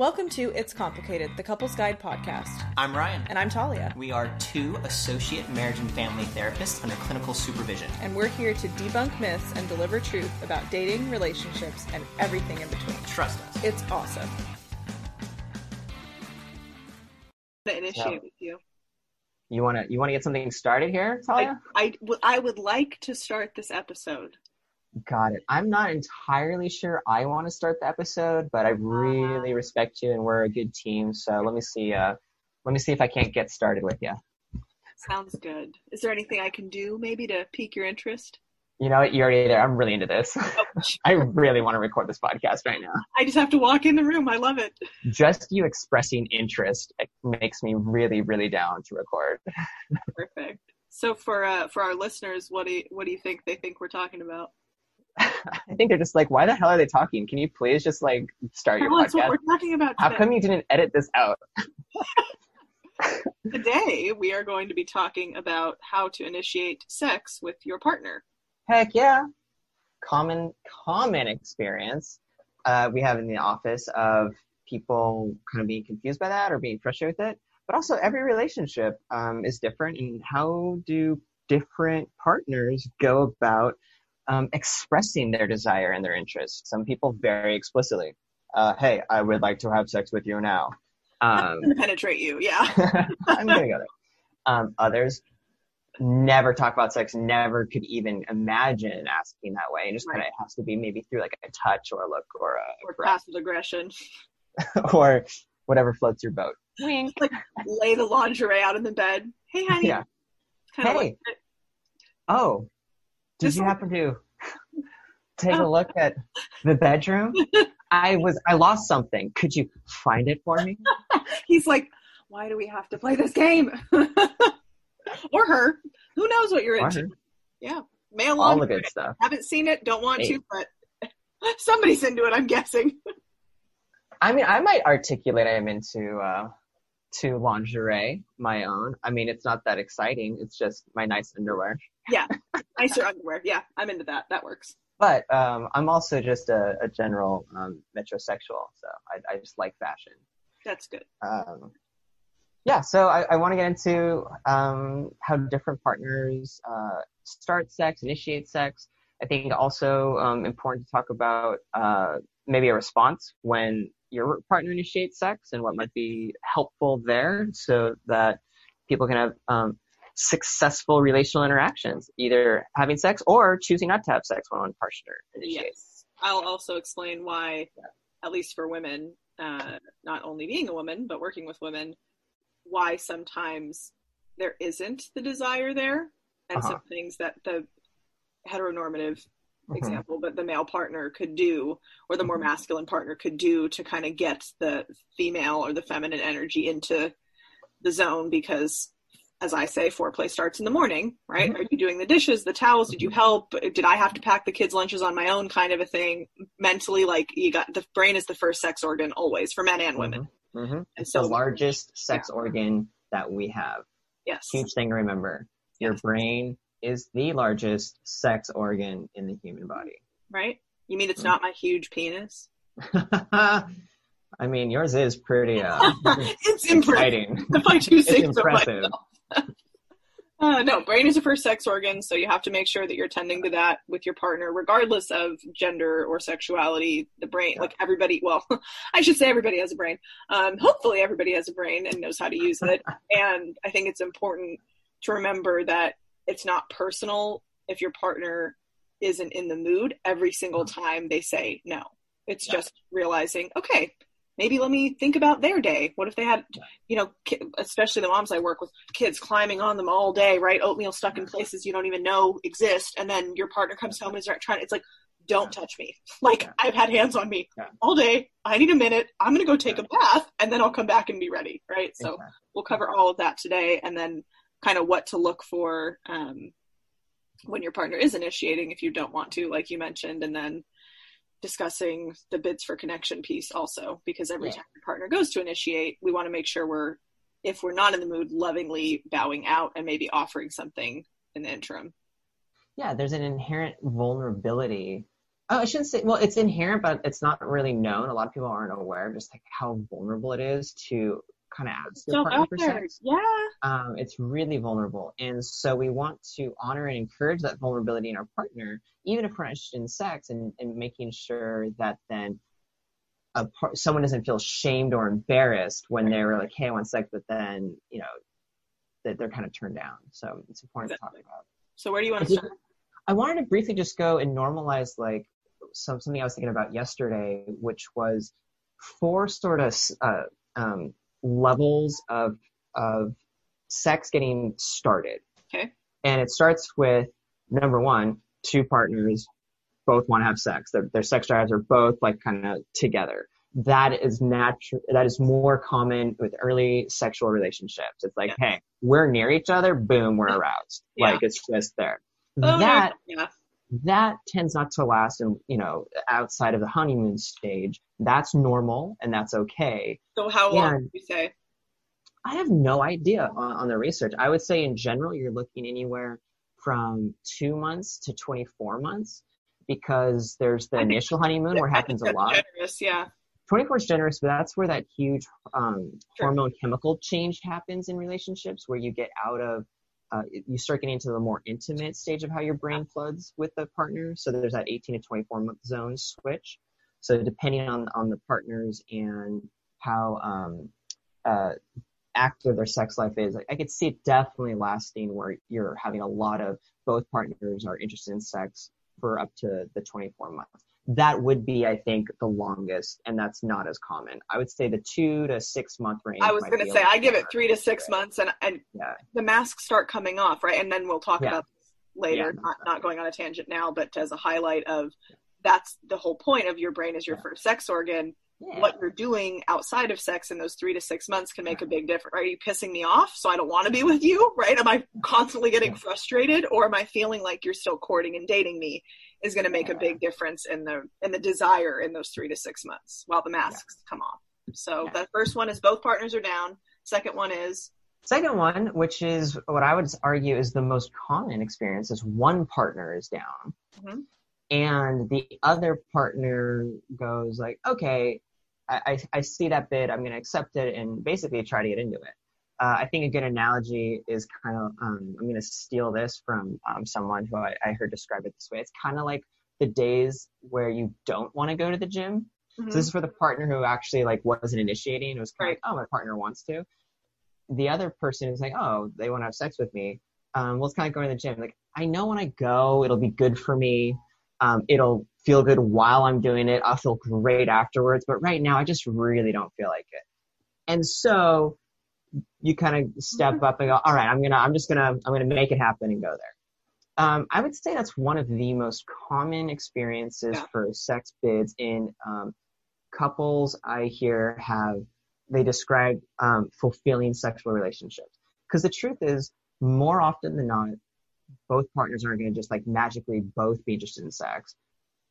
Welcome to It's Complicated, the Couples Guide podcast. I'm Ryan. And I'm Talia. We are two associate marriage and family therapists under clinical supervision. And we're here to debunk myths and deliver truth about dating, relationships, and everything in between. Trust us. It's awesome. To initiate So- with you. You wanna you wanna get something started here, Talia? I, Talia? I, w- I would like to start this episode. Got it. I'm not entirely sure I want to start the episode, but I really respect you and we're a good team. So let me see. Uh, let me see if I can't get started with you. Sounds good. Is there anything I can do maybe to pique your interest? You know what? You're already there. I'm really into this. Oh, I really want to record this podcast right now. I just have to walk in the room. I love it. Just you expressing interest makes me really, really down to record. Perfect. So for uh, for our listeners, what do you, what do you think they think we're talking about? I think they're just like, why the hell are they talking? Can you please just like start your Well, that's what we're talking about How come you didn't edit this out? Today we are going to be talking about how to initiate sex with your partner. Heck yeah. Common common experience uh, we have in the office of people kind of being confused by that or being frustrated with it. But also every relationship um, is different and how do different partners go about um, expressing their desire and their interest? Some people very explicitly. Uh, hey, I would like to have sex with you now. Um, Penetrate you, yeah. I'm gonna go there. Um, others never talk about sex, never could even imagine asking that way. And just kind of has to be maybe through like a touch or a look or Or a caress passive aggression. or whatever floats your boat. Like lay the lingerie out in the bed. Hey, honey. Yeah. Kind of Hey. like Oh, did Just you like- happen to take a look at the bedroom? I was I lost something. Could you find it for me? he's like, why do we have to play this game? or her. Who knows what you're Or into? her. Yeah. Mail All on. the good stuff. Haven't seen it, don't want Hey. to, but somebody's into it, I'm guessing. I mean, I might articulate I'm into uh, to lingerie, my own. I mean, it's not that exciting. It's just my nice underwear. Nicer underwear. Yeah, I'm into that. That works. But um, I'm also just a, a general um, metrosexual, so I, I just like fashion. That's good. Um, yeah, so I, I want to get into um, how different partners uh, start sex, initiate sex. I think also um, important to talk about uh, maybe a response when your partner initiates sex and what might be helpful there so that people can have um, successful relational interactions, either having sex or choosing not to have sex when one partner initiates. Yes. I'll also explain why, at least for women, uh, not only being a woman, but working with women, why sometimes there isn't the desire there and some Uh-huh. things that the heteronormative Mhm. example, but the male partner could do, or the more Mhm. masculine partner could do to kind of get the female or the feminine energy into the zone because, as I say, foreplay starts in the morning, right? Mhm. Are you doing the dishes, the towels? Did you help? Did I have to pack the kids' lunches on my own kind of a thing? Mentally, like you got the brain is the first sex organ always for men and women. hmm And It's so, the largest sex organ that we have. yes, Huge thing to remember. Your Yes. brain is the largest sex organ in the human body. right? You mean it's not my huge penis? I mean, yours is pretty uh, it's impressive. exciting. If I do It's say so impressive. myself. Uh, no, brain is your first sex organ, so you have to make sure that you're tending to that with your partner, regardless of gender or sexuality. The brain, Yeah. like everybody, well, I should say everybody has a brain. Um, hopefully, everybody has a brain and knows how to use it. and I think it's important to remember that it's not personal if your partner isn't in the mood every single time they say no. It's Yeah. just realizing, okay, maybe let me think about their day. What if they had, you know, especially the moms I work with, kids climbing on them all day, right? Oatmeal stuck in places you don't even know exist, and then your partner comes home and is trying. It's like, don't touch me. Like Yeah. I've had hands on me Yeah. all day. I need a minute. I'm gonna go take a bath, and then I'll come back and be ready, right? So Exactly. we'll cover all of that today, and then kind of what to look for um, when your partner is initiating if you don't want to, like you mentioned, and then discussing the bids for connection piece also because every Yeah. time your partner goes to initiate, we want to make sure we're if we're not in the mood, lovingly bowing out and maybe offering something in the interim. yeah, there's an inherent vulnerability Oh, I shouldn't say. Well, it's inherent, but it's not really known. A lot of people aren't aware of just like how vulnerable it is to kind of ask your partner for sex. Yeah. Um, it's really vulnerable, and so we want to honor and encourage that vulnerability in our partner, even if we're not interested in sex, and, and making sure that then a par- someone doesn't feel shamed or embarrassed when they're like, "Hey, I want sex," but then you know that they're kind of turned down. So it's important Exactly. to talk about. So where do you want to start? I wanted to briefly just go and normalize like some something I was thinking about yesterday, which was four sort of uh, um, levels of of sex getting started. Okay. And it starts with number one, two partners both want to have sex. Their, their sex drives are both like kind of together. That is natural. That is more common with early sexual relationships. It's like, hey, we're near each other. Boom, we're aroused. Yeah. Like it's just there. Oh, that yeah. That tends not to last and you know outside of the honeymoon stage that's normal and that's okay So how long And- would you say? i have no idea on, on the research i would say in general you're looking anywhere from two months to 24 months because there's the I initial honeymoon where it happens a lot Generous, yeah. 24 is generous but that's where that huge um, Sure. hormone chemical change happens in relationships where you get out of uh, you start getting into the more intimate stage of how your brain floods with the partner. So there's that 18 to 24 month zone switch. So depending on on the partners and how um, uh, active their sex life is I, I could see it definitely lasting where you're having a lot of both partners are interested in sex for up to the 24 months that would be, I think, the longest, and that's not as common. I would say the two to six month range. I was going to say I give it three to six accurate. months, and and Yeah, the masks start coming off, right? And then we'll talk Yeah. about this later. Yeah. Not not going on a tangent now, but as a highlight of that's the whole point of your brain is your first sex organ. What you're doing outside of sex in those three to six months can make a big difference. Right? Are you pissing me off, so I don't want to be with you? Right? Am I constantly getting frustrated, or am I feeling like you're still courting and dating me? Is going to make a big difference in the in the desire in those three to six months while the masks come off. So Yeah. the first one is both partners are down. Second one is Second one, which is what I would argue is the most common experience, is one partner is down, Mhm. and the other partner goes like, "Okay, I, I, I see that bid, I'm going to accept it, and basically try to get into it." Uh, I think a good analogy is kind of, um, I'm going to steal this from um, someone who I, I heard describe it this way. It's kind of like the days where you don't want to go to the gym. So this is for the partner who actually like wasn't initiating. It was kind of like, oh, my partner wants to. The other person is like, oh, they want to have sex with me. Um, well, it's kind of going to the gym. Like, I know when I go, it'll be good for me. Um, it'll feel good while I'm doing it. I'll feel great afterwards. But right now, I just really don't feel like it. And so you kind of step up and go, all right, I'm gonna, I'm just gonna, I'm gonna make it happen and go there. Um, I would say that's one of the most common experiences for sex bids in um, couples. I hear have they describe um, fulfilling sexual relationships because the truth is, more often than not, both partners aren't going to just like magically both be interested in sex.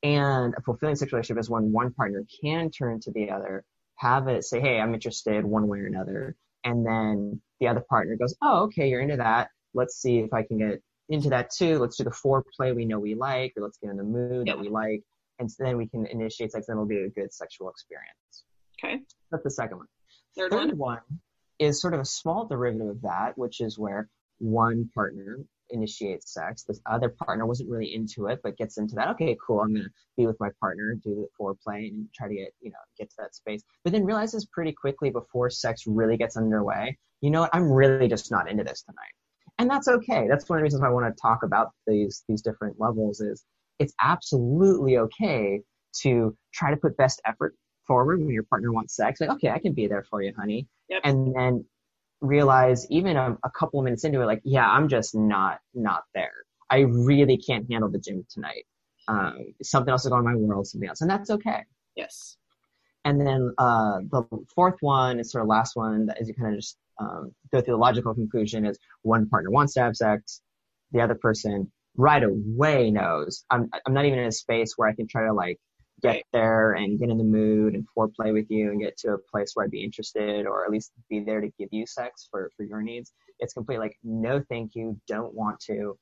And a fulfilling sexual relationship is when one partner can turn to the other, have it say, "Hey, I'm interested," one way or another, and then the other partner goes, "Oh, okay, you're into that. Let's see if I can get into that too. Let's do the foreplay we know we like, or let's get in the mood that we like, and so then we can initiate sex. Then it'll be a good sexual experience." okay. That's the second one. Third Third one. one is sort of a small derivative of that, which is where one partner initiates sex. This other partner wasn't really into it, but gets into that. Okay, cool. I'm gonna be with my partner, do the foreplay, and try to get you know get to that space. But then realizes pretty quickly before sex really gets underway, you know what? I'm really just not into this tonight, and that's okay. That's one of the reasons why I want to talk about these these different levels. Is it's absolutely okay to try to put best effort forward when your partner wants sex. Like, okay, I can be there for you, honey. Yep. And then realize even a, a couple of minutes into it, like, yeah, I'm just not not there. I really can't handle the gym tonight. Um, something else is going on in my world, something else, and that's okay. Yes. And then uh, the fourth one is sort of last one that is you kind of just um, go through the logical conclusion is one partner wants to have sex, the other person right away knows I'm I'm not even in a space where I can try to like get there and get in the mood and foreplay with you and get to a place where I'd be interested or at least be there to give you sex for for your needs. It's complete like no thank you, don't want to.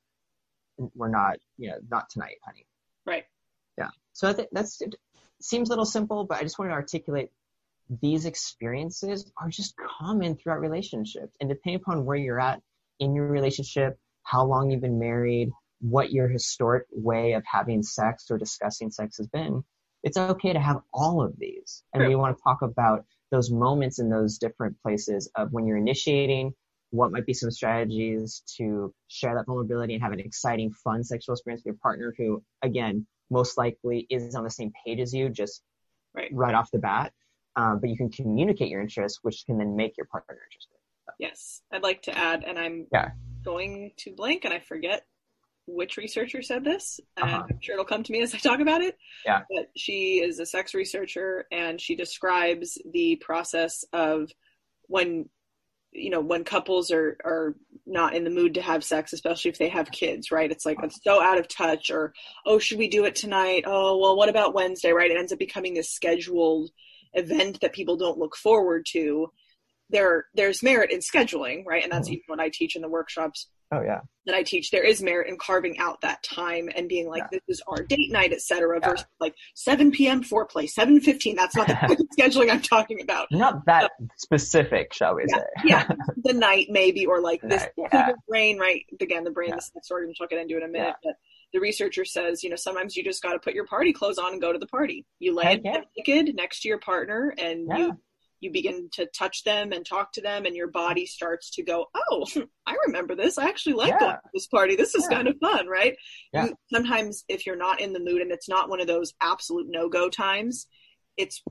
We're not you know not tonight, honey. Right. Yeah. So I think that's it seems a little simple, but I just want to articulate these experiences are just common throughout relationships. And depending upon where you're at in your relationship, how long you've been married, what your historic way of having sex or discussing sex has been, it's okay to have all of these. And we want to talk about those moments in those different places of when you're initiating, what might be some strategies to share that vulnerability and have an exciting, fun sexual experience with your partner who, again, most likely is on the same page as you, just Right. right off the bat. Um, but you can communicate your interests, which can then make your partner interested. Yes, I'd like to add, and I'm Yeah. going to blank, and I forget which researcher said this, and Uh-huh. I'm sure it'll come to me as I talk about it. Yeah. But she is a sex researcher, and she describes the process of when, you know, when couples are are not in the mood to have sex, especially if they have kids, right? It's like it's so out of touch, or oh, should we do it tonight? Oh, well, what about Wednesday, right? It ends up becoming this scheduled event that people don't look forward to there there's merit in scheduling right and that's Mhm. even what i teach in the workshops Oh yeah. that i teach there is merit in carving out that time and being like Yeah. this is our date night etc Yeah. versus like 7 p.m foreplay 7.15 that's not the scheduling i'm talking about Not that specific, shall we say? yeah the night maybe or like this Night, yeah. brain right again the brain Yeah. the sex organ which i'll get into in a minute but the researcher says you know sometimes you just got to put your party clothes on and go to the party you lay yeah. naked next to your partner and Yeah. you you begin to touch them and talk to them and your body starts to go oh i remember this i actually like Yeah. going to this party this is Yeah. kind of fun right Yeah. Sometimes if you're not in the mood and it's not one of those absolute no-go times it's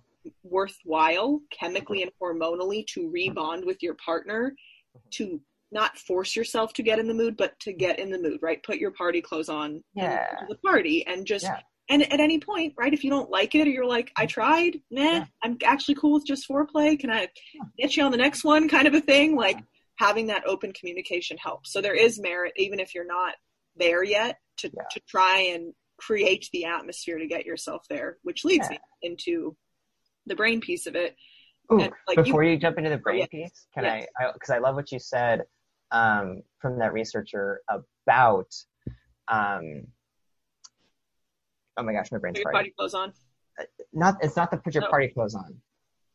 worthwhile chemically and hormonally to rebond with your partner mm-hmm. to not force yourself to get in the mood but to get in the mood right put your party clothes on Yeah. the party and just. And at any point right if you don't like it or you're like i tried nah Yeah. i'm actually cool with just foreplay can i get you on the next one kind of a thing like having that open communication helps so there is merit even if you're not there yet to, Yeah. to try and create the atmosphere to get yourself there which leads Yeah. me into the brain piece of it Ooh, And, like, before you, jump into the brain piece, can Yes. I? Because I, love what you said um, from that researcher about. Um, oh my gosh, my brain's put your party clothes on Not it's not the put your No. party clothes on.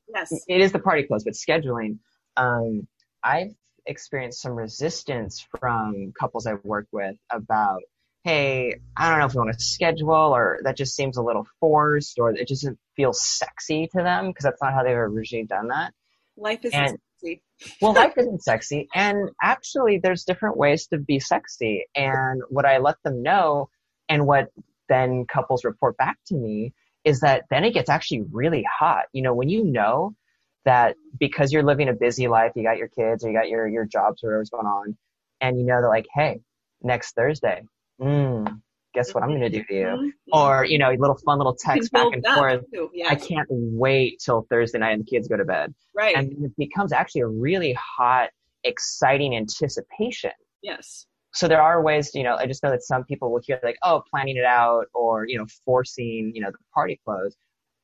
yes It is the party clothes, but scheduling. Um, I've experienced some resistance from couples I've worked with about, hey, I don't know if we want to schedule or that just seems a little forced or it just doesn't feel sexy to them because that's not how they've originally done that. life is and- sexy. well, life isn't sexy. And actually, there's different ways to be sexy. And what I let them know, and what then couples report back to me, is that then it gets actually really hot. You know, when you know that because you're living a busy life, you got your kids or you got your, your jobs or whatever's going on, and you know that, like, hey, next Thursday, mm, guess what I'm going to do to you? Mhm. Or, you know, little fun little text back and forth. I can't wait till Thursday night and the kids go to bed right and it becomes actually a really hot, exciting anticipation. yes So there are ways, you know, I just know that some people will hear like, oh, planning it out or, you know, forcing, you know, the party clothes.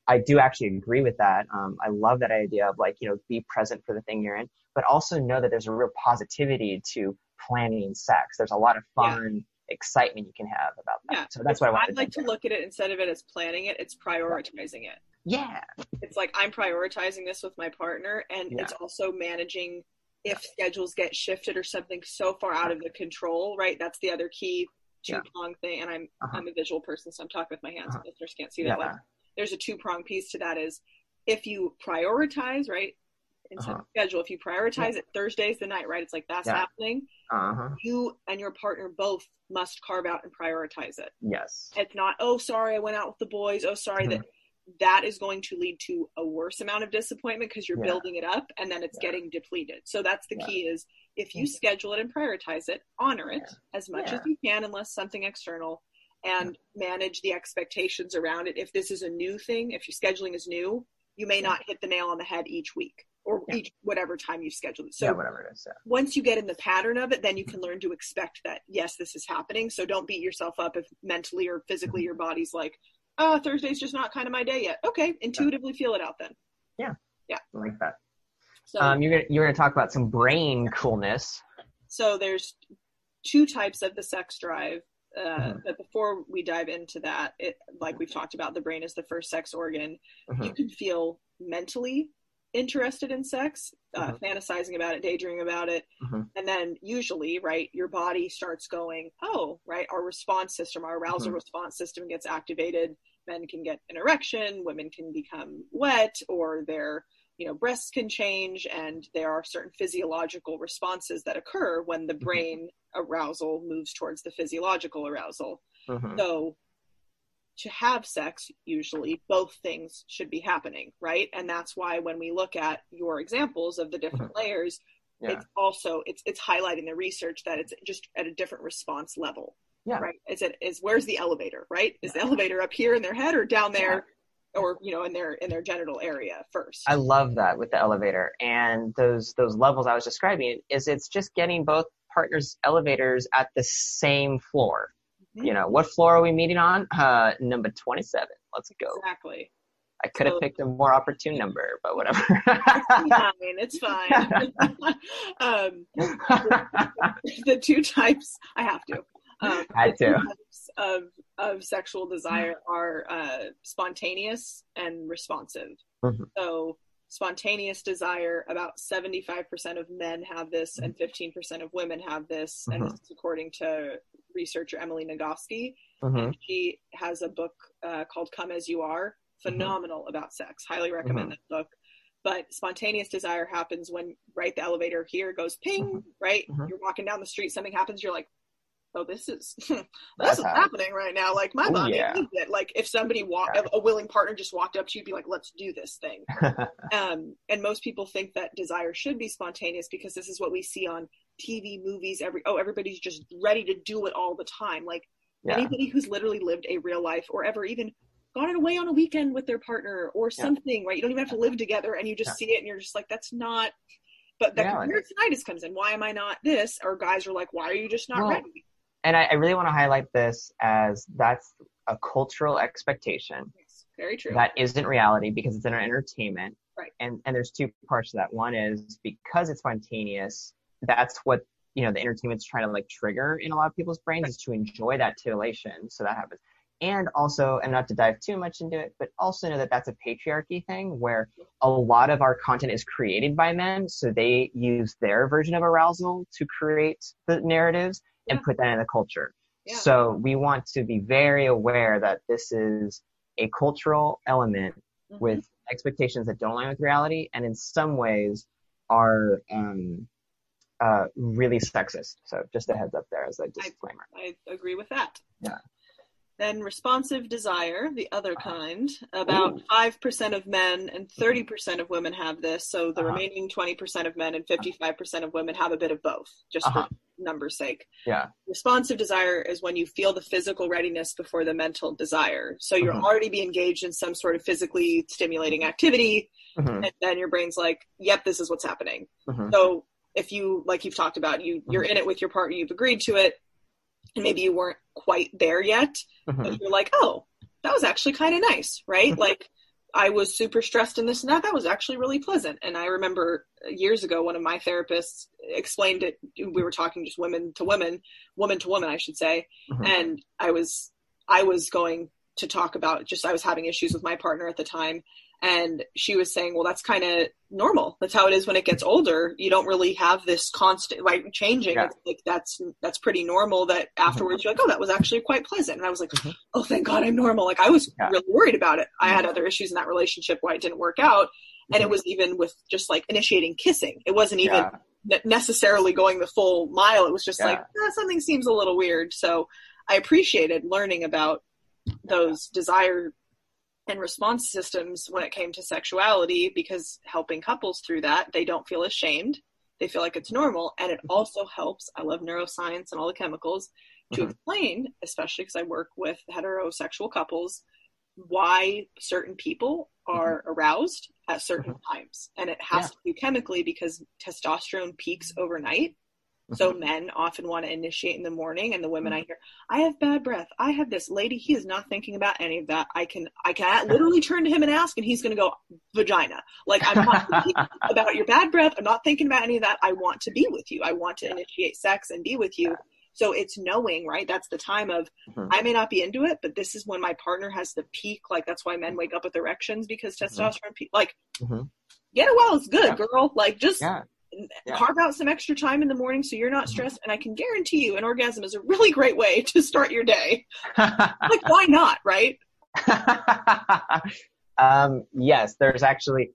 I do actually agree with that. Um, I love that idea of like, you know, be present for the thing you're in, but also know that there's a real positivity to planning sex. There's a lot of Yeah. fun, excitement you can have about that. Yeah. So that's what I I'd wanted like to to look at it instead of it as planning it, it's prioritizing it. Yeah. It's like I'm prioritizing this with my partner, and Yeah. it's also managing if schedules get shifted or something so far out of the control, right? That's the other key two Yeah. prong thing. And I'm Uh-huh. I'm a visual person, so I'm talking with my hands. Uh-huh. Listeners can't see that. Yeah. There's a two prong piece to that is if you prioritize, right? Instead Uh-huh. schedule, if you prioritize it, Thursday's the night, right? It's like that's Yeah. happening. Uh-huh. You and your partner both must carve out and prioritize it. Yes. it's not oh sorry i went out with the boys oh sorry Mhm. that that is going to lead to a worse amount of disappointment because you're Yeah. building it up and then it's Yeah. getting depleted so that's the Yeah. key is if you Mhm. schedule it and prioritize it honor it as much as you can unless something external and manage the expectations around it if this is a new thing if your scheduling is new you may not hit the nail on the head each week or each whatever time you schedule it so yeah, whatever it is. Once you get in the pattern of it, then you can learn to expect that, yes, this is happening. So don't beat yourself up if mentally or physically your body's like, oh, Thursday's just not kind of my day yet. Okay, intuitively feel it out then. Yeah. Yeah. I like that. So, Um, you're gonna, you're going to talk about some brain coolness. so there's two types of the sex drive. uh, Mhm. but before we dive into that, it like we've talked about, the brain is the first sex organ. Mhm. You can feel mentally interested in sex, uh, Mhm. fantasizing about it, daydreaming about it, Mhm. and then usually, right, your body starts going, oh, right, our response system, our arousal Mhm. response system gets activated. Men can get an erection, women can become wet, or their you know breasts can change, and there are certain physiological responses that occur when the brain arousal moves towards the physiological arousal. So to have sex, usually both things should be happening, right? And that's why when we look at your examples of the different mm-hmm. layers, Yeah. it's also it's it's highlighting the research that it's just at a different response level. Yeah. Right. Is it is where's the elevator, right? Is the elevator up here in their head or down there or you know in their in their genital area first? I love that with the elevator and those those levels I was describing. Is it's just getting both partners' elevators at the same floor. You know, what floor are we meeting on? Uh, number twenty-seven. Let's go. Exactly. I could have So- picked a more opportune number, but whatever. It's fine. It's fine. um, the two types I have to. Um, the to. types of of sexual desire are uh, spontaneous and responsive. Mhm. So spontaneous desire, about seventy five percent of men have this, and fifteen percent of women have this, and Mhm. this is according to researcher Emily Nagoski. Mhm. She has a book uh, called "Come as You Are," phenomenal about sex. Highly recommend that book. But spontaneous desire happens when right the elevator here goes ping, right? You're walking down the street, something happens, you're like, oh, this is this That's is happening right now. Like my Oh, body yeah. needs it. Like if somebody walk, Yeah. a willing partner just walked up to you, be like, let's do this thing. Um, and most people think that desire should be spontaneous because this is what we see on TV, movies. Every oh, everybody's just ready to do it all the time. Like yeah. anybody who's literally lived a real life or ever even gone away on a weekend with their partner or Yeah. something, right? You don't even have to live together and you just Yeah. see it and you're just like, that's not. But the Reality. comparisonitis comes in. Why am I not this? Or guys are like, why are you just not Well, ready? And I, I really want to highlight this as that's a cultural expectation Yes, very true. that isn't reality because it's in an entertainment. Right. And and there's two parts to that. One is because it's spontaneous, that's what you know the entertainment's trying to like trigger in a lot of people's brains is to enjoy that titillation. So that happens. And also, and not to dive too much into it, but also know that that's a patriarchy thing where a lot of our content is created by men, so they use their version of arousal to create the narratives and put that in the culture. Yeah. So we want to be very aware that this is a cultural element Mhm. with expectations that don't align with reality, and in some ways are um, uh, really sexist. So just a heads up there as a disclaimer. I agree with that. Yeah. Then responsive desire, the other Uh-huh. kind, about Ooh. 5% of men and 30% of women have this. So the Uh-huh. remaining 20% of men and 55% of women have a bit of both, just Uh-huh. for numbers' sake. Yeah. Responsive desire is when you feel the physical readiness before the mental desire. So you're Mhm. already be engaged in some sort of physically stimulating activity, Mhm, and then your brain's like, yep, this is what's happening. mhm, So if you, like you've talked about, you you're in it with your partner, you've agreed to it, and maybe you weren't quite there yet, mhm. but you're like, oh, that was actually kind of nice, right? like I was super stressed in this and that. That was actually really pleasant. And I remember years ago, one of my therapists explained it. We were talking just women to women, woman to woman, I should say. Mhm. And I was, I was going to talk about just, I was having issues with my partner at the time. And she was saying, well, that's kind of normal. That's how it is when it gets older. You don't really have this constant, like changing. Yeah. It's like that's, that's pretty normal that afterwards you're like, oh, that was actually quite pleasant. And I was like, Mhm. oh, thank God I'm normal. Like I was Yeah. really worried about it. I had other issues in that relationship why it didn't work out. And it was even with just like initiating kissing. It wasn't even Yeah. ne- necessarily going the full mile. It was just like eh, something seems a little weird. So I appreciated learning about those desire and response systems when it came to sexuality because helping couples through that, they don't feel ashamed. They feel like it's normal. And it mm-hmm. also helps. I love neuroscience and all the chemicals to Mhm. explain, especially because I work with heterosexual couples, why certain people are mm-hmm. aroused at certain mm-hmm. times. And it has Yeah. to do chemically because testosterone peaks overnight. So men often want to initiate in the morning, and the women I hear, I have bad breath. I have this lady. He is not thinking about any of that. I can, I can literally turn to him and ask, and he's going to go vagina. Like I'm not thinking about your bad breath. I'm not thinking about any of that. I want to be with you. I want to initiate sex and be with you. So it's knowing, right? That's the time of Mhm. I may not be into it, but this is when my partner has the peak. Like that's why men wake up with erections because testosterone peak. Like Mhm. get it while it's good, Yeah. girl. Like just Yeah. Yeah. carve out some extra time in the morning so you're not stressed. And I can guarantee you, an orgasm is a really great way to start your day. Like why not, right? um, yes, there's actually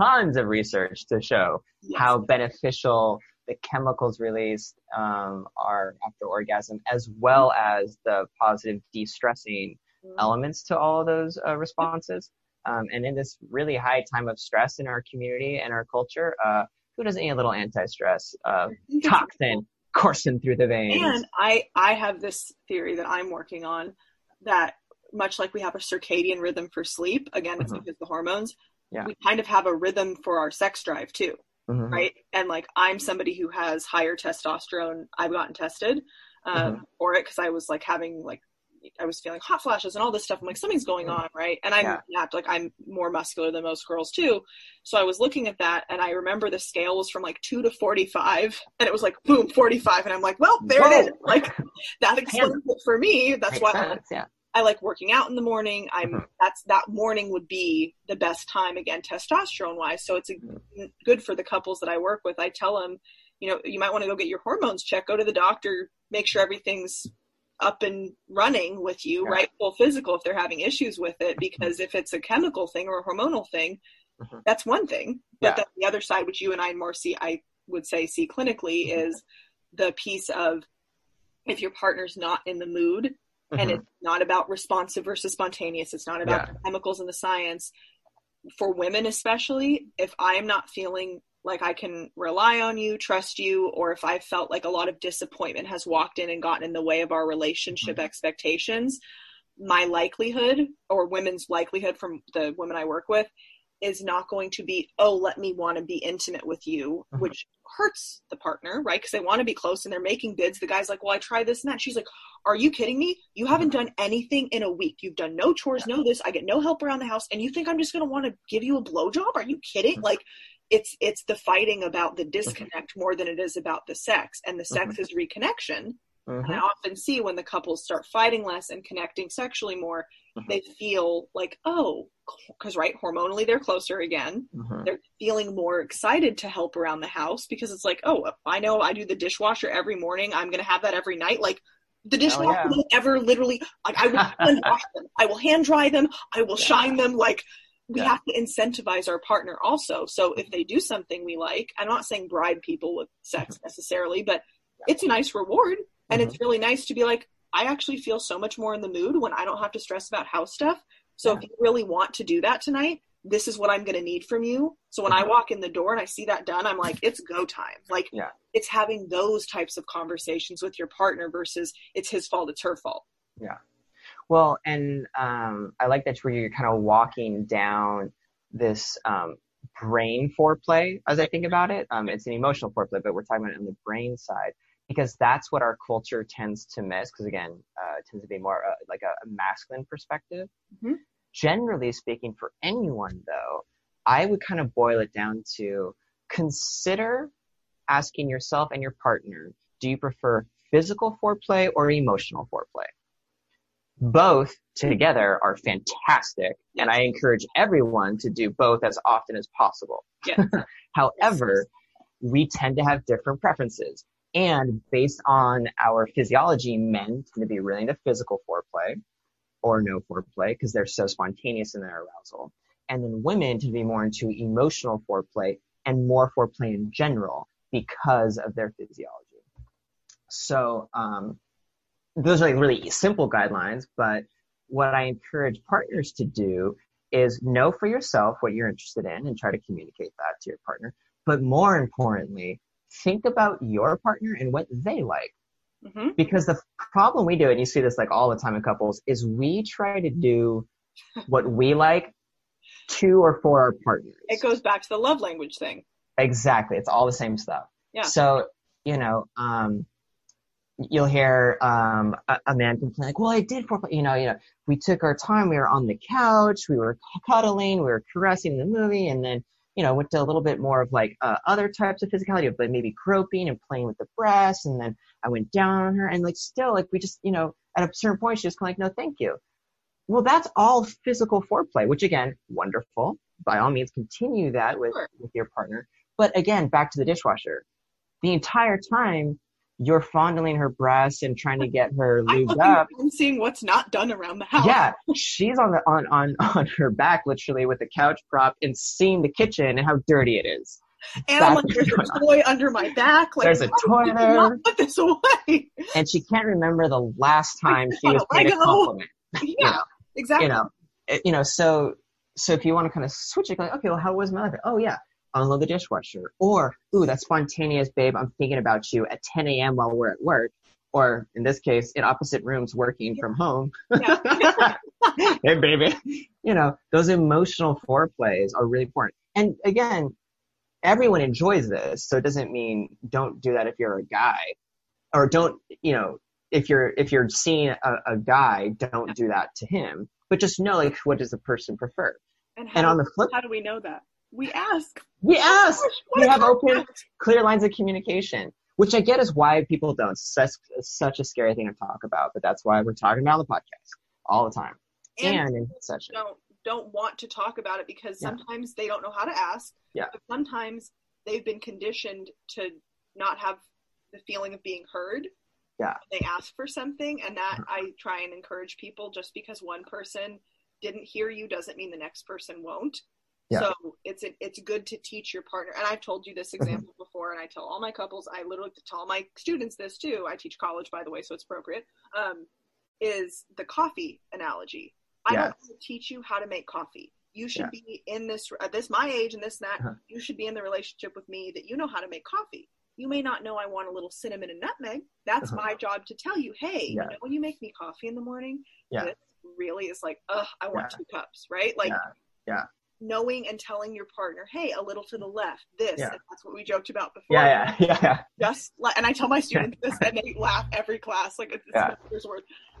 tons of research to show Yes. how beneficial the chemicals released um, are after orgasm, as well as the positive de-stressing Mhm. elements to all of those uh, responses. Um, and in this really high time of stress in our community and our culture, uh, who doesn't need a little anti-stress uh, toxin coursing through the veins? And I, I have this theory that I'm working on that much like we have a circadian rhythm for sleep, again, it's Mhm. because of the hormones, Yeah. we kind of have a rhythm for our sex drive too, Mhm. right? And like I'm somebody who has higher testosterone. I've gotten tested um, Mm-hmm. for it because I was like having like I was feeling hot flashes and all this stuff. I'm like something's going on, right? And I'm Yeah. napped, like I'm more muscular than most girls too. So I was looking at that, and I remember the scale was from like two to 45, and it was like boom 45, and I'm like, well, there it is. Like that explains it for me. That's Makes why I sense, yeah. I like working out in the morning. I'm Mhm. that's that morning would be the best time again testosterone wise. So it's a, Mm-hmm. good for the couples that I work with. I tell them, you know, you might want to go get your hormones checked. Go to the doctor, make sure everything's up and running with you, Yeah. right? Full physical if they're having issues with it. Because if it's a chemical thing or a hormonal thing, Mhm. that's one thing. But Yeah. then the other side, which you and I more see, I would say see clinically, Mhm. is the piece of if your partner's not in the mood and Mhm. it's not about responsive versus spontaneous it's not about Yeah. chemicals and the science for women especially if i'm not feeling like i can rely on you trust you or if i felt like a lot of disappointment has walked in and gotten in the way of our relationship Mhm. expectations my likelihood or women's likelihood from the women i work with is not going to be oh let me want to be intimate with you Mhm. which hurts the partner right? Because they want to be close and they're making bids. The guy's like well i tried this and that. She's like are you kidding me? You haven't done anything in a week. You've done no chores no this. I get no help around the house. And you think i'm just going to want to give you a blowjob? Are you kidding? Mhm. like it's it's the fighting about the disconnect more than it is about the sex and the sex is reconnection and I Mhm. often see when the couples start fighting less and connecting sexually more, Mhm. they feel like, oh, because right, hormonally they're closer again. They're feeling more excited to help around the house because it's like, oh, I know I do the dishwasher every morning. I'm going to have that every night. Like the dishwasher yeah. ever literally, like I will hand wash them. I will hand dry them. I will Yeah. shine them. Like we Yeah. have to incentivize our partner also. So if they do something we like, I'm not saying bribe people with sex necessarily, but it's a nice reward. And Mm-hmm. it's really nice to be like, I actually feel so much more in the mood when I don't have to stress about house stuff. So if you really want to do that tonight, this is what I'm going to need from you. So when I Mhm. walk in the door and I see that done, I'm like, it's go time. Like, Yeah. it's having those types of conversations with your partner versus it's his fault, it's her fault. Well, and um, I like that where you're kind of walking down this um, brain foreplay as I think about it. Um, it's an emotional foreplay, but we're talking about it on the brain side because that's what our culture tends to miss. Because again, uh, it tends to be more uh, like a, a masculine perspective. Mhm. Generally speaking, for anyone though, I would kind of boil it down to consider asking yourself and your partner, do you prefer physical foreplay or emotional foreplay? Both together are fantastic and i encourage everyone to do both as often as possible Yeah. however we tend to have different preferences and based on our physiology men tend to be really into physical foreplay or no foreplay because they're so spontaneous in their arousal and then women tend to be more into emotional foreplay and more foreplay in general because of their physiology so um, those are like really simple guidelines, but what I encourage partners to do is know for yourself what you're interested in and try to communicate that to your partner. But more importantly, think about your partner and what they like. hmm Because the problem we do, and you see this like all the time in couples, is we try to do what we like to or for our partners. It goes back to the love language thing. Exactly. It's all the same stuff. Yeah. So, you know, um, you'll hear um, a, a man complain like, "Well, I did foreplay. You know, you know, we took our time. We were on the couch. We were cuddling. We were caressing the movie, and then you know, went to a little bit more of like uh, other types of physicality, of like maybe groping and playing with the breasts. And then I went down on her and like still like we just, you know, at a certain point, she was kind of like, no, thank you. Well, that's all physical foreplay, which again, wonderful. By all means, continue that with, with your partner. But again, back to the dishwasher. The entire time you're fondling her breasts and trying to get her I'm lubed up. and seeing what's not done around the house. Yeah, she's on the on on on her back literally with the couch prop and seeing the kitchen and how dirty it is. and I'm like, there's a toy under my back. Like, There's a toy you there. Put this away. And she can't remember the last time she was a paid a compliment. yeah, exactly. You know, you know. So so if you want to kind of switch it, like, okay, well, how was my life? Oh yeah, unload the dishwasher. Or ooh, that's spontaneous, babe. I'm thinking about you at 10 a.m. while we're at work. Or in this case, in opposite rooms, working from home. Hey baby you know those emotional foreplays are really important and again everyone enjoys this so it doesn't mean don't do that if you're a guy or don't you know if you're if you're seeing a, a guy don't do that to him but just know like what does the person prefer and, how and on the flip how do we know that? We ask. we ask what we have open clear lines of communication which i get is why people don't it's such, a scary thing to talk about but that's why we're talking about the podcast all the time And and in session don't don't want to talk about it because Yeah. sometimes they don't know how to ask. Yeah. But sometimes they've been conditioned to not have the feeling of being heard. Yeah. They ask for something, and that uh-huh. I try and encourage people. Just because one person didn't hear you doesn't mean the next person won't. Yeah. So it's it's good to teach your partner, and I've told you this Mm-hmm. example before, and I tell all my couples, I literally tell my students this too. I teach college, by the way, so it's appropriate. Um, is the coffee analogy. I Yes. don't teach you how to make coffee. You should Yeah. be in this at this my age and this and that. Uh-huh. You should be in the relationship with me that you know how to make coffee. You may not know I want a little cinnamon and nutmeg. That's Uh-huh. my job to tell you, hey, Yeah. you know when you make me coffee in the morning, Yeah. this really is like, ugh, I want two cups, right? Like Yeah. Knowing and telling your partner, hey, a little to the left, this. Yeah. that's what we joked about before. yeah yeah yeah yeah Just like, and I tell my students this, and they laugh every class. Like it's, Yeah.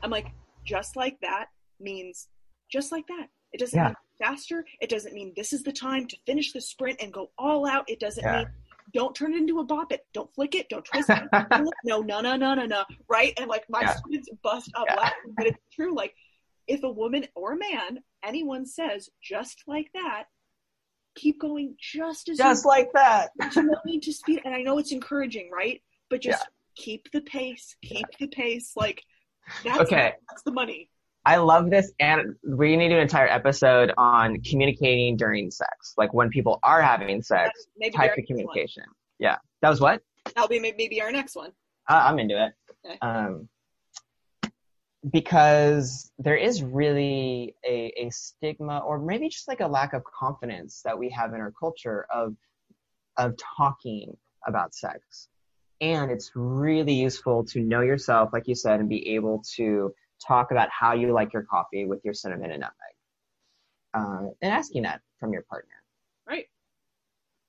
I'm like, just like that means just like that. It doesn't Yeah. mean faster. It doesn't mean this is the time to finish the sprint and go all out. It doesn't Yeah. mean don't turn it into a bop it. Don't flick it. Don't twist it. no, no, no, no, no, no. Right? And like my students bust up laughing, but it's true. Like if a woman or a man, anyone says just like that, keep going just as just like that you don't need to speed and i know it's encouraging right but just keep the pace keep the pace like that's Okay. that's the money I love this, and we need to do an entire episode on communicating during sex, like when people are having sex, maybe type of next one. communication. Yeah, that was what that'll be maybe our next one I I'm into it. Okay. Um, because there is really a, a stigma, or maybe just like a lack of confidence that we have in our culture of of talking about sex. And it's really useful to know yourself, like you said, and be able to talk about how you like your coffee with your cinnamon and nutmeg. Uh, and asking that from your partner. right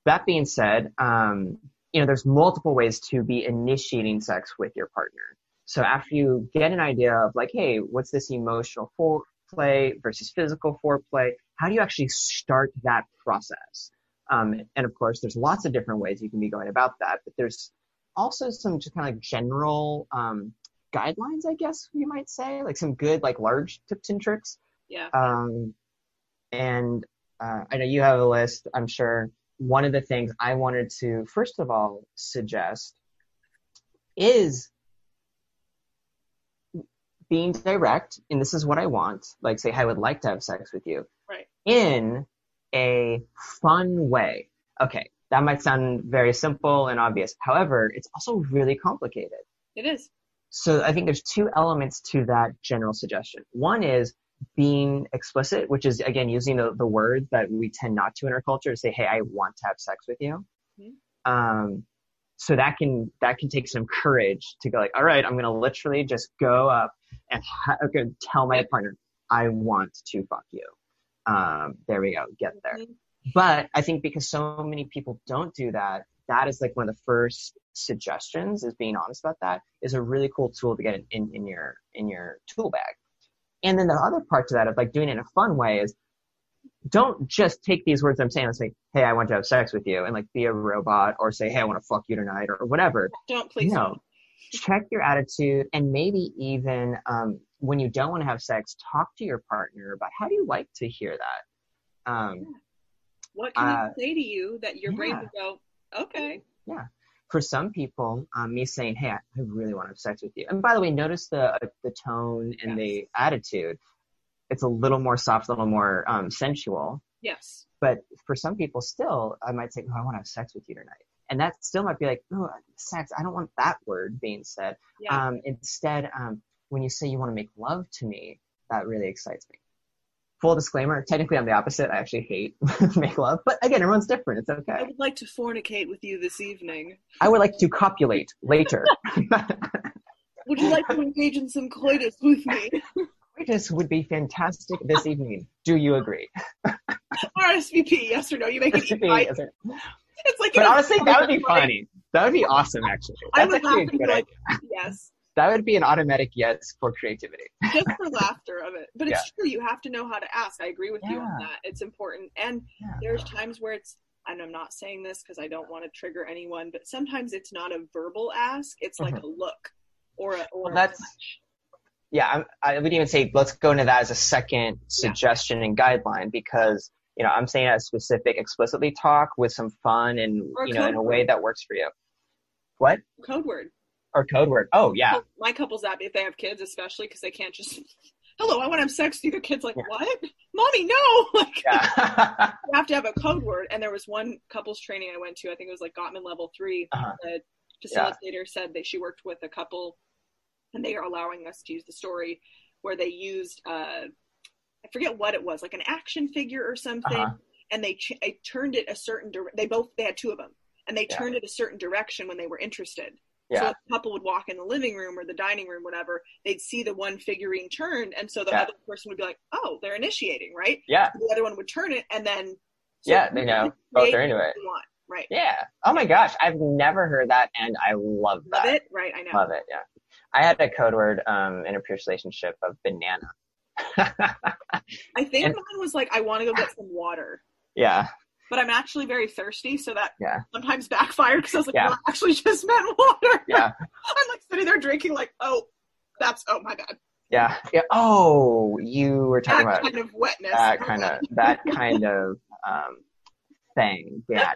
That being said, um, you know, there's multiple ways to be initiating sex with your partner. So after you get an idea of like, hey, what's this emotional foreplay versus physical foreplay? How do you actually start that process? Um, and of course, there's lots of different ways you can be going about that, but there's also some just kind of like general um, guidelines, I guess you might say, like some good like large tips and tricks. yeah Um, and uh, I know you have a list. I'm sure one of the things I wanted to first of all suggest is being direct, and this is what I want. Like, say, I would like to have sex with you right in a fun way. Okay, that might sound very simple and obvious. However, it's also really complicated. it is So I think there's two elements to that general suggestion. One is being explicit, which is again using the, the words that we tend not to in our culture to say, "Hey, I want to have sex with you." Mhm. Um, so that can that can take some courage to go like, "All right, I'm gonna literally just go up and ha- okay, tell my partner I want to fuck you." Um, there we go, get there. Mhm. But I think because so many people don't do that, that is like one of the first suggestions is being honest about that is a really cool tool to get in, in, in your in your tool bag. And then the other part to that of like doing it in a fun way is don't just take these words I'm saying and say, "Hey, I want to have sex with you," and like be a robot, or say, "Hey, I want to fuck you tonight," or whatever. Don't please. No, don't. check your attitude, and maybe even um, when you don't want to have sex, talk to your partner about how do you like to hear that. Um, What can Uh, I say to you that your brain yeah. would go, okay, Yeah. for some people, um, me saying, "Hey, I I really want to have sex with you," and by the way, notice the the tone and the attitude. It's a little more soft, a little more um, sensual. yes, But for some people, still, I might say, "Oh, I want to have sex with you tonight," and that still might be like, "Oh, sex." I don't want that word being said. yeah, Um, instead, um, when you say you want to make love to me, that really excites me. Full disclaimer: technically, I'm the opposite. I actually hate make love, but again, everyone's different. It's okay. I would like to fornicate with you this evening. I would like to copulate later. Would you like to engage in some coitus with me? This would be fantastic this evening. Do you agree? RSVP, yes or no? You make it easy. but It's like, an- honestly, that would be funny. That would be awesome, actually. That's actually a good idea. yes, That would be an automatic yes for creativity. just for laughter of it. But it's true, you have to know how to ask. I agree with you on that. It's important. And Yeah. there's times where it's, and I'm not saying this because I don't want to trigger anyone, but sometimes it's not a verbal ask, it's like a look or a, or Mm-hmm. Well, a that's- touch. Yeah, I'm, I would even say let's go into that as a second suggestion and guideline because you know I'm saying a specific, explicitly talk with some fun and you know in a way word. that works for you. What code word. or code word? Oh yeah, My couple's happy if they have kids, especially because they can't just, hello, I want to have sex with you. The kid's like, Yeah. what? Mommy, no! Like, yeah, you have to have a code word. And there was one couples training I went to, I think it was like Gottman level 3 Uh-huh. The Yeah. facilitator said that she worked with a couple, and they are allowing us to use the story where they used, uh, I forget what it was, like an action figure or something, Uh-huh. and they, ch- they turned it a certain dire- They both they had two of them, and they Yeah. turned it a certain direction when they were interested. So yeah, if a couple would walk in the living room or the dining room, whatever, they'd see the one figurine turned, and so the Yeah. other person would be like, "Oh, they're initiating, right?" yeah, The other one would turn it, and then so yeah. They know both are into it. right? Yeah. Oh my gosh, I've never heard that, and I love that. Love it, right? I know. Love it. Yeah. I had a code word um, in a previous relationship of banana. I think And- mine was like, "I want to go get some water," yeah. but I'm actually very thirsty, so that Yeah. sometimes backfired because I was like, Yeah. "Well, I actually just meant water." Yeah. I'm like sitting there drinking, like, "Oh, that's oh my god. Yeah. Yeah. Oh, you were That talking about kind of wetness. that kind of that kind of um, thing. Yeah.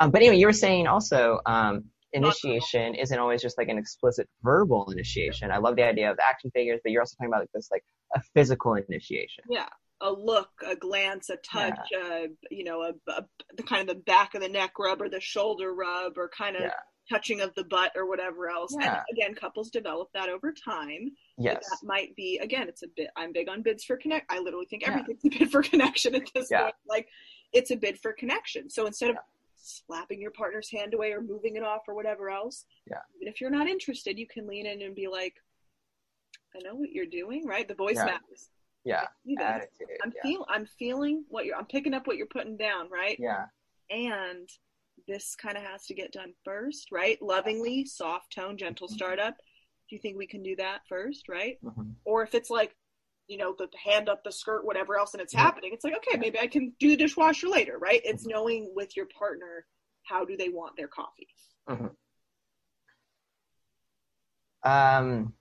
Um, but anyway, you were saying also um, initiation isn't always just like an explicit verbal initiation. I love the idea of the action figures, but you're also talking about like this like a physical initiation. Yeah, a look, a glance, a touch, uh, you know, a, a the kind of the back of the neck rub or the shoulder rub or kind of Yeah. touching of the butt or whatever else. Yeah. And again, couples develop that over time. But Yes. That might be again, it's a bit. I'm big on bids for connect. I literally think Yeah. everything's a bid for connection at this Yeah. point. Like, it's a bid for connection. So instead of slapping your partner's hand away or moving it off or whatever else, Yeah. even if you're not interested, you can lean in and be like, "I know what you're doing, right? The voice Yeah. matters." Yeah. Attitude. I'm yeah. feel I'm feeling what you're I'm picking up what you're putting down, right? yeah. And this kind of has to get done first, right? Lovingly, soft tone, gentle Mm-hmm. startup. Do you think we can do that first, right? Mhm. Or if it's like, you know, the hand up the skirt, whatever else, and it's happening, it's like, okay, maybe I can do the dishwasher later, right? It's knowing with your partner how do they want their coffee. Um,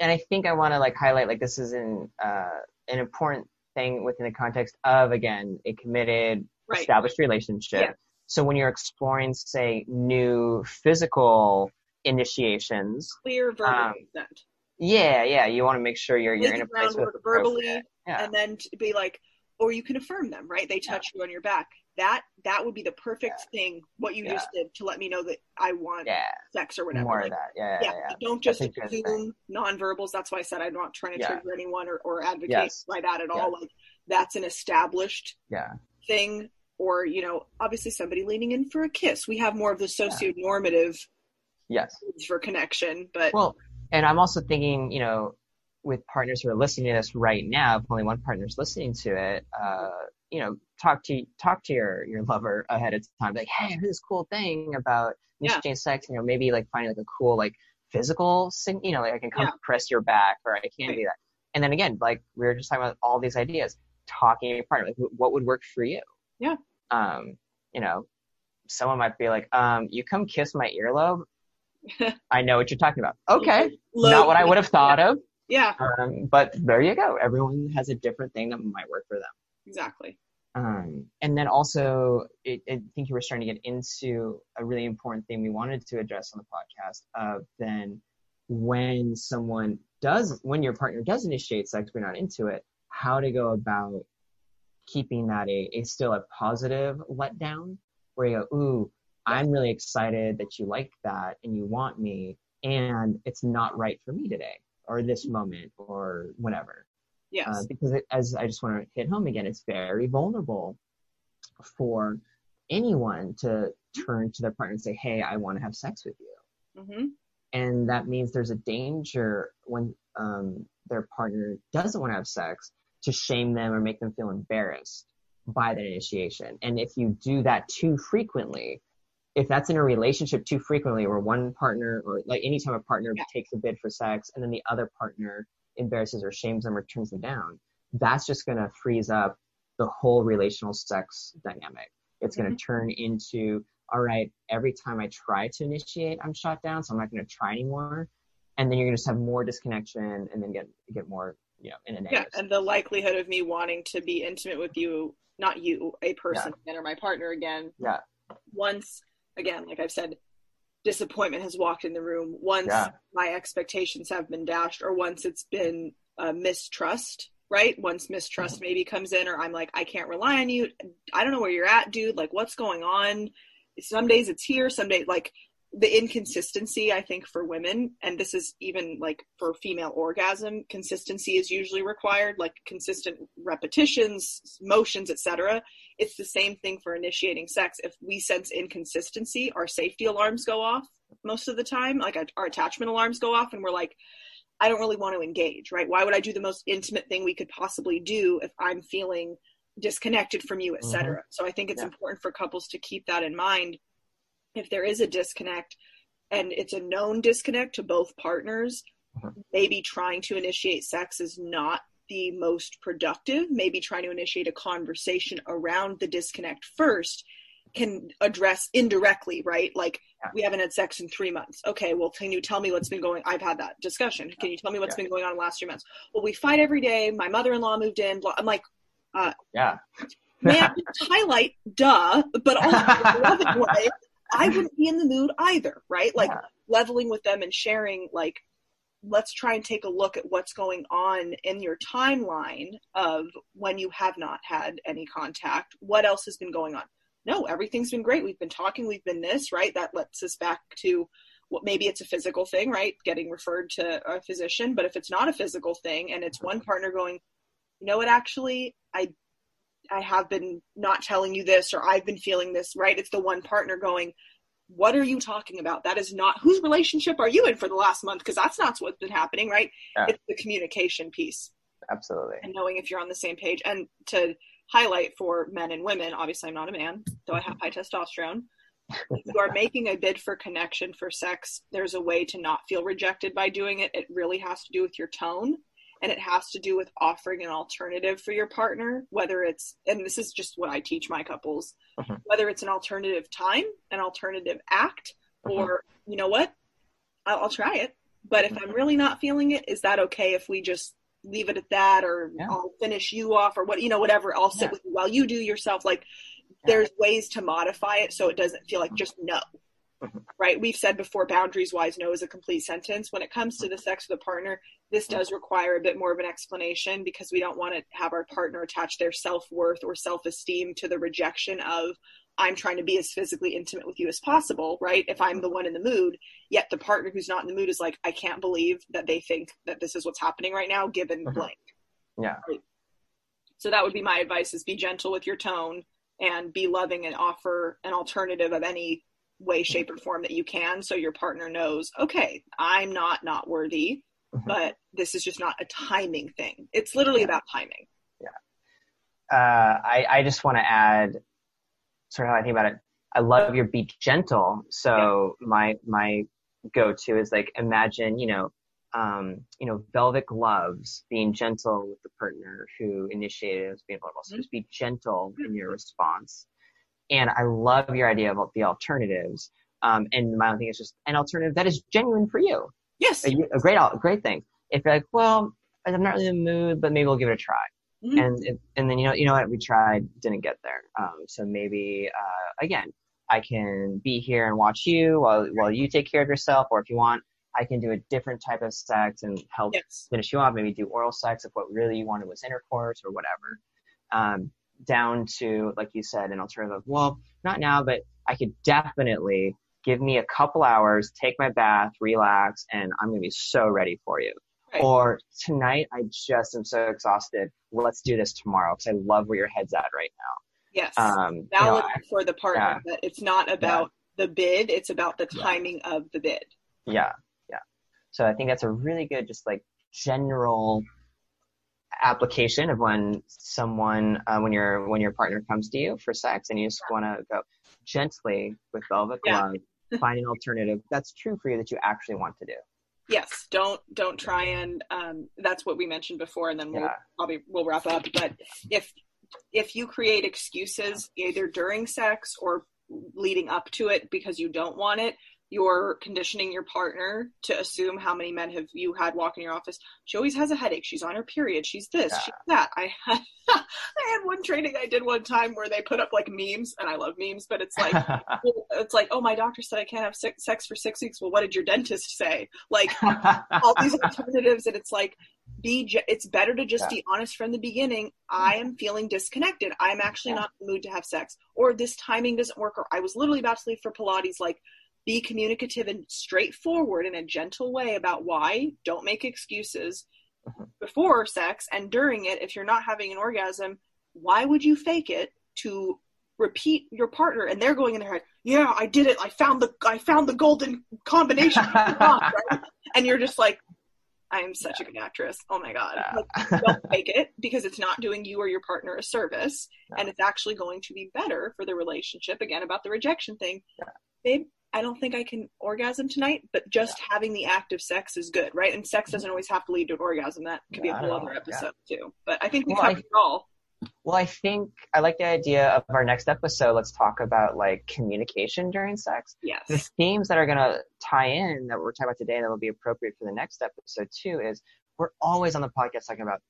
and I think I want to like highlight like this is an uh, an important thing within the context of again a committed Right. established relationship. Yeah. So when you're exploring, say, new physical initiations, Clear verbal Um, consent. Yeah, yeah, you want to make sure you're you're in a place with verbally, Yeah, and then to be like or you can affirm them right they touch you on your back that that would be the perfect thing what you Yeah. just did to let me know that i want yeah, sex or whatever more Like, of that. Yeah, yeah, yeah, yeah. don't just That's a good assume nonverbals that's why i said i'm not trying to Yeah. trigger anyone or, or advocate Yes. by that at Yeah. all like that's an established yeah. thing or you know obviously somebody leaning in for a kiss we have more of the socio-normative Yes. for connection but Well, and I'm also thinking, you know, with partners who are listening to this right now, if only one partner's listening to it, uh, you know, talk to talk to your your lover ahead of time. Like, hey, I heard this cool thing about Yeah. sex. You know, maybe like finding like a cool like physical, thing, you know, like I can come Yeah. press your back or I can Right. do that. And then again, like we were just talking about all these ideas. talking to your partner, like what would work for you? Yeah. Um, you know, someone might be like, um, you come kiss my earlobe. I know what you're talking about. Okay. Low- Not what I would have thought of. Yeah, Um, but there you go. Everyone has a different thing that might work for them. exactly. Um, and then also, it, I think you were starting to get into a really important thing we wanted to address on the podcast. Of then, when someone does, when your partner does initiate sex, but you're not into it, how to go about keeping that a, a still a positive letdown, where you go, ooh, I'm really excited that you like that and you want me, and it's not right for me today or this moment or whatever. Yes. uh, because it, as I just want to hit home again, it's very vulnerable for anyone to turn to their partner and say, "Hey, I want to have sex with you," hmm and that means there's a danger when um, their partner doesn't want to have sex to shame them or make them feel embarrassed by that initiation. And if you do that too frequently, if that's in a relationship too frequently, where one partner or like anytime a partner Yeah. takes a bid for sex and then the other partner embarrasses or shames them or turns them down, that's just going to freeze up the whole relational sex dynamic. It's going to mm-hmm. turn into, all right, every time I try to initiate, I'm shot down, so I'm not going to try anymore. And then you're going to just have more disconnection and then get get more, you know, in a negative Yeah, and the likelihood of me wanting to be intimate with you, not you, a person again, or my partner again. Yeah. Once again, like I've said, disappointment has walked in the room. Once Yeah. my expectations have been dashed, or once it's been uh, mistrust. Right. Once mistrust maybe comes in, or I'm like, I can't rely on you. I don't know where you're at, dude. Like, what's going on? Some days it's here. Some days, like, the inconsistency i think for women and this is even like for female orgasm consistency is usually required like consistent repetitions motions etc it's the same thing for initiating sex. If we sense inconsistency our safety alarms go off most of the time like our attachment alarms go off and we're like i don't really want to engage right? Why would i do the most intimate thing we could possibly do if i'm feeling disconnected from you etc mm-hmm. so i think it's Yeah. important for couples to keep that in mind if there is a disconnect and it's a known disconnect to both partners, Mhm. maybe trying to initiate sex is not the most productive. Maybe trying to initiate a conversation around the disconnect first can address indirectly, right? Like Yeah. we haven't had sex in three months. Okay, well, can you tell me what's been going? I've had that discussion. Can you tell me what's Yeah. been going on in the last three months? Well, we fight every day. My mother-in-law moved in. Blah. I'm like, yeah. man, highlight, duh, but also in a loving way. I wouldn't be in the mood either, right? Like Yeah. leveling with them and sharing, like, let's try and take a look at what's going on in your timeline of when you have not had any contact. What else has been going on? No, everything's been great. We've been talking, we've been this, right? That lets us back to what maybe it's a physical thing, right? Getting referred to a physician. But if it's not a physical thing and it's one partner going, you know what, actually, I I have been not telling you this or I've been feeling this, right? It's the one partner going, What are you talking about? That is not whose relationship are you in for the last month? Because that's not what's been happening, right? Yeah. It's the communication piece Absolutely. and knowing if you're on the same page. And to highlight for men and women, obviously I'm not a man, though I have high testosterone. if you are making a bid for connection for sex, there's a way to not feel rejected by doing it. It really has to do with your tone and it has to do with offering an alternative for your partner, whether it's, and this is just what I teach my couples, Mhm. whether it's an alternative time, an alternative act, mm-hmm. or, you know what, I'll, I'll try it. But if I'm mm-hmm. really not feeling it, is that okay if we just leave it at that or Yeah. I'll finish you off or what, you know, whatever, I'll sit Yeah. with you while you do yourself. Like, Yeah. there's ways to modify it so it doesn't feel like mm-hmm. just no Mhm. right we've said before boundaries wise no is a complete sentence when it comes to the sex with a partner this does require a bit more of an explanation because we don't want to have our partner attach their self-worth or self-esteem to the rejection of i'm trying to be as physically intimate with you as possible right if i'm the one in the mood yet the partner who's not in the mood is like i can't believe that they think that this is what's happening right now given Mhm. blank Yeah. so that would be my advice is be gentle with your tone and be loving and offer an alternative of any way shape or form that you can so your partner knows okay i'm not not worthy Mhm. but this is just not a timing thing it's literally Yeah. about timing yeah uh, I, I just want to add sort of how I think about it. I love your be gentle. So my, my go to is like, imagine, you know, um, you know, velvet gloves, being gentle with the partner who initiated us being vulnerable. So Mhm. just be gentle in your response. And I love your idea about the alternatives. Um, and my own thing is just an alternative that is genuine for you. Yes. A, a great, al- great thing. If you're like, well, I'm not really in the mood, but maybe we'll give it a try. Mhm. And it, and then you know, you know what, we tried, didn't get there. Um, so maybe uh, again, I can be here and watch you while while you take care of yourself, or if you want, I can do a different type of sex and help Yes. finish you off. Maybe do oral sex if what really you wanted was intercourse or whatever. Um, down to like you said, an alternative. Well, not now, but I could definitely give me a couple hours, take my bath, relax, and I'm gonna be so ready for you. Right. Or tonight, I just am so exhausted. Let's do this tomorrow because I love where your head's at right now. Yes. Um, you know, for the partner yeah. that it's not about the bid, it's about the timing of the bid. Yeah, yeah. So I think that's a really good, just like general application of when someone, uh, when your when your partner comes to you for sex, and you just want to go gently with velvet Yeah. glove, find an alternative that's true for you that you actually want to do. Yes. Don't don't try and um, that's what we mentioned before, and then we'll Yeah. probably we'll wrap up. But if if you create excuses either during sex or leading up to it because you don't want it, you're conditioning your partner to assume how many men have you had walk in your office. She always has a headache. She's on her period. She's this. Yeah. She's that. I had I had one training I did one time where they put up like memes, and I love memes, but it's like it's like, oh, my doctor said I can't have sex sex for six weeks. Well, what did your dentist say? Like all these alternatives, and it's like, be. It's better to just Yeah. be honest from the beginning. Mm-hmm. I am feeling disconnected. I'm actually not in the mood to have sex, or this timing doesn't work, or I was literally about to leave for Pilates. Like, be communicative and straightforward in a gentle way about why. Don't make excuses Mhm. before sex and during it. If you're not having an orgasm, why would you fake it to repeat your partner and they're going in their head yeah i did it i found the i found the golden combination and you're just like i am such a good actress oh my god Yeah. like, don't fake it because it's not doing you or your partner a service No. and it's actually going to be better for the relationship again about the rejection thing Yeah. babe i don't think i can orgasm tonight but just having the act of sex is good right and sex doesn't always have to lead to an orgasm that could be a whole other yeah. episode too but i think we Well, I- covered it all Well, I think I like the idea of our next episode. Let's talk about like communication during sex. yes The themes that are going to tie in that we're talking about today that will be appropriate for the next episode too is we're always on the podcast talking about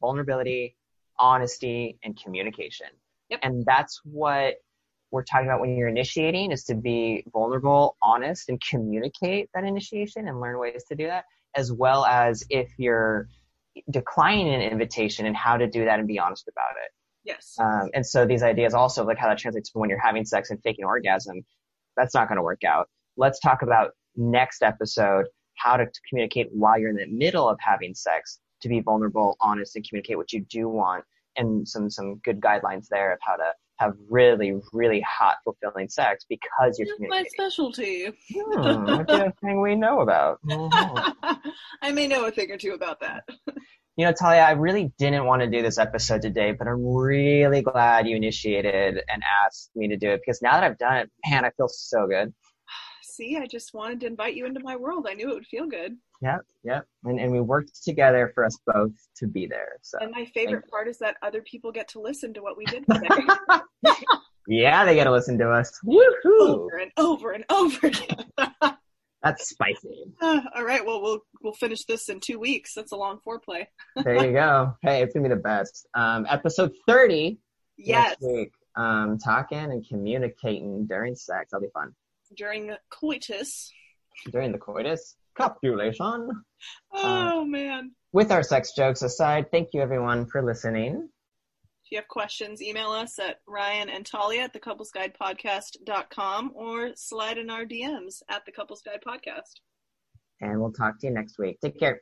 vulnerability, honesty, and communication. Yep. And that's what we're talking about when you're initiating is to be vulnerable, honest, and communicate that initiation and learn ways to do that, as well as if you're declining an invitation and how to do that and be honest about it. yes Um, and so these ideas also like how that translates to when you're having sex and faking orgasm, that's not going to work out. Let's talk about next episode how to communicate while you're in the middle of having sex to be vulnerable, honest, and communicate what you do want, and some some good guidelines there of how to have really really hot fulfilling sex because you're That's my specialty Hmm, what's the thing we know about? Mhm. I may know a thing or two about that. You know, Talia, I really didn't want to do this episode today, but I'm really glad you initiated and asked me to do it because now that I've done it, man, I feel so good. See, I just wanted to invite you into my world. I knew it would feel good. Yep, yep. And, and we worked together for us both to be there. So, And my favorite part is that other people get to listen to what we did today yeah, they got to listen to us. Woohoo! over and over and over again. That's spicy. Uh, all right, well, we'll we'll finish this in two weeks. That's a long foreplay. There you go. Hey, it's going to be the best. Um, episode 30 Yes, next week. Um, talking and communicating during sex. That'll be fun. during coitus. During the coitus. Copulation. Uh, oh man. With our sex jokes aside, thank you everyone for listening. If you have questions, email us at Ryan and Talia at thecouplesguidepodcast.com or slide in our DMs at the Couples Guide Podcast. And we'll talk to you next week. Take care.